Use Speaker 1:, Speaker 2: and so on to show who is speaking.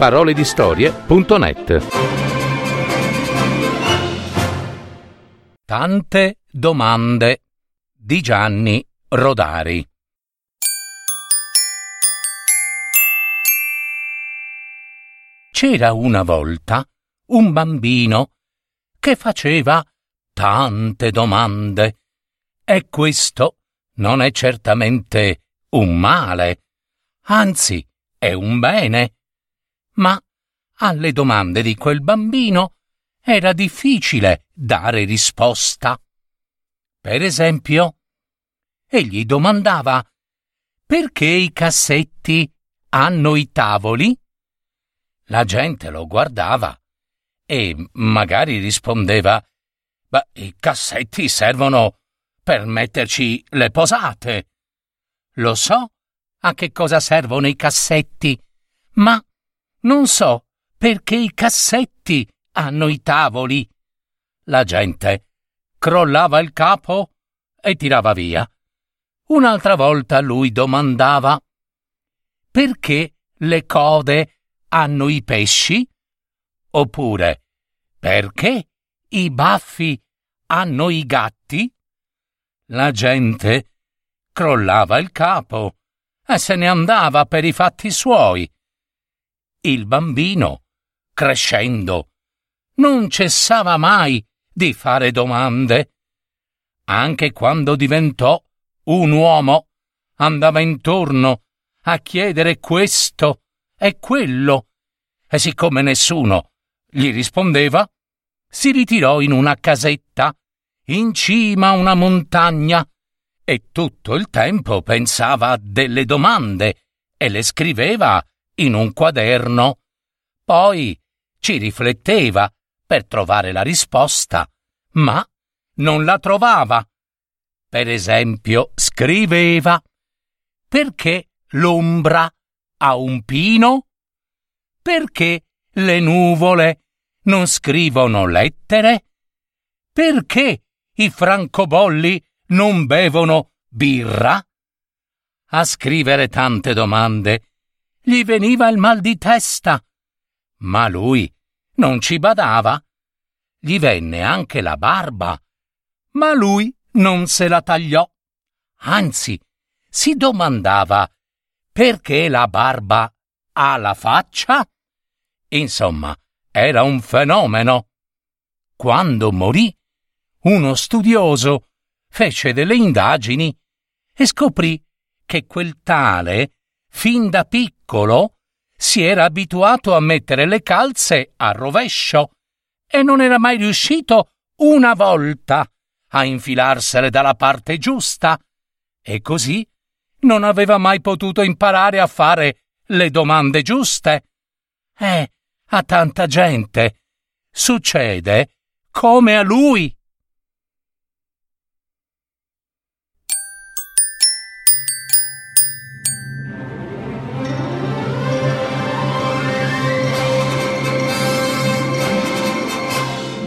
Speaker 1: www.paroledistorie.net
Speaker 2: Tante domande di Gianni Rodari. C'era una volta un bambino che faceva tante domande e questo non è certamente un male, anzi è un bene. Ma alle domande di quel bambino era difficile dare risposta. Per esempio, egli domandava perché i cassetti hanno i tavoli? La gente lo guardava e magari rispondeva Beh, i cassetti servono per metterci le posate. Lo so a che cosa servono i cassetti, ma non so perché i cassetti hanno i tavoli. La gente crollava il capo e tirava via. Un'altra volta lui domandava perché le code hanno i pesci? Oppure perché i baffi hanno i gatti? La gente crollava il capo e se ne andava per i fatti suoi. Il bambino, crescendo, non cessava mai di fare domande. Anche quando diventò un uomo, andava intorno a chiedere questo e quello, e siccome nessuno gli rispondeva, si ritirò in una casetta in cima a una montagna e tutto il tempo pensava a delle domande e le scriveva in un quaderno. Poi ci rifletteva per trovare la risposta, ma non la trovava. Per esempio, scriveva perché l'ombra ha un pino? Perché le nuvole non scrivono lettere? Perché i francobolli non bevono birra? A scrivere tante domande gli veniva il mal di testa. Ma lui non ci badava. Gli venne anche la barba. Ma lui non se la tagliò. Anzi, si domandava perché la barba ha la faccia? Insomma, era un fenomeno. Quando morì, uno studioso fece delle indagini e scoprì che quel tale, fin da piccolo, si era abituato a mettere le calze a rovescio e non era mai riuscito una volta a infilarsele dalla parte giusta e così non aveva mai potuto imparare a fare le domande giuste. Eh, a tanta gente succede come a lui.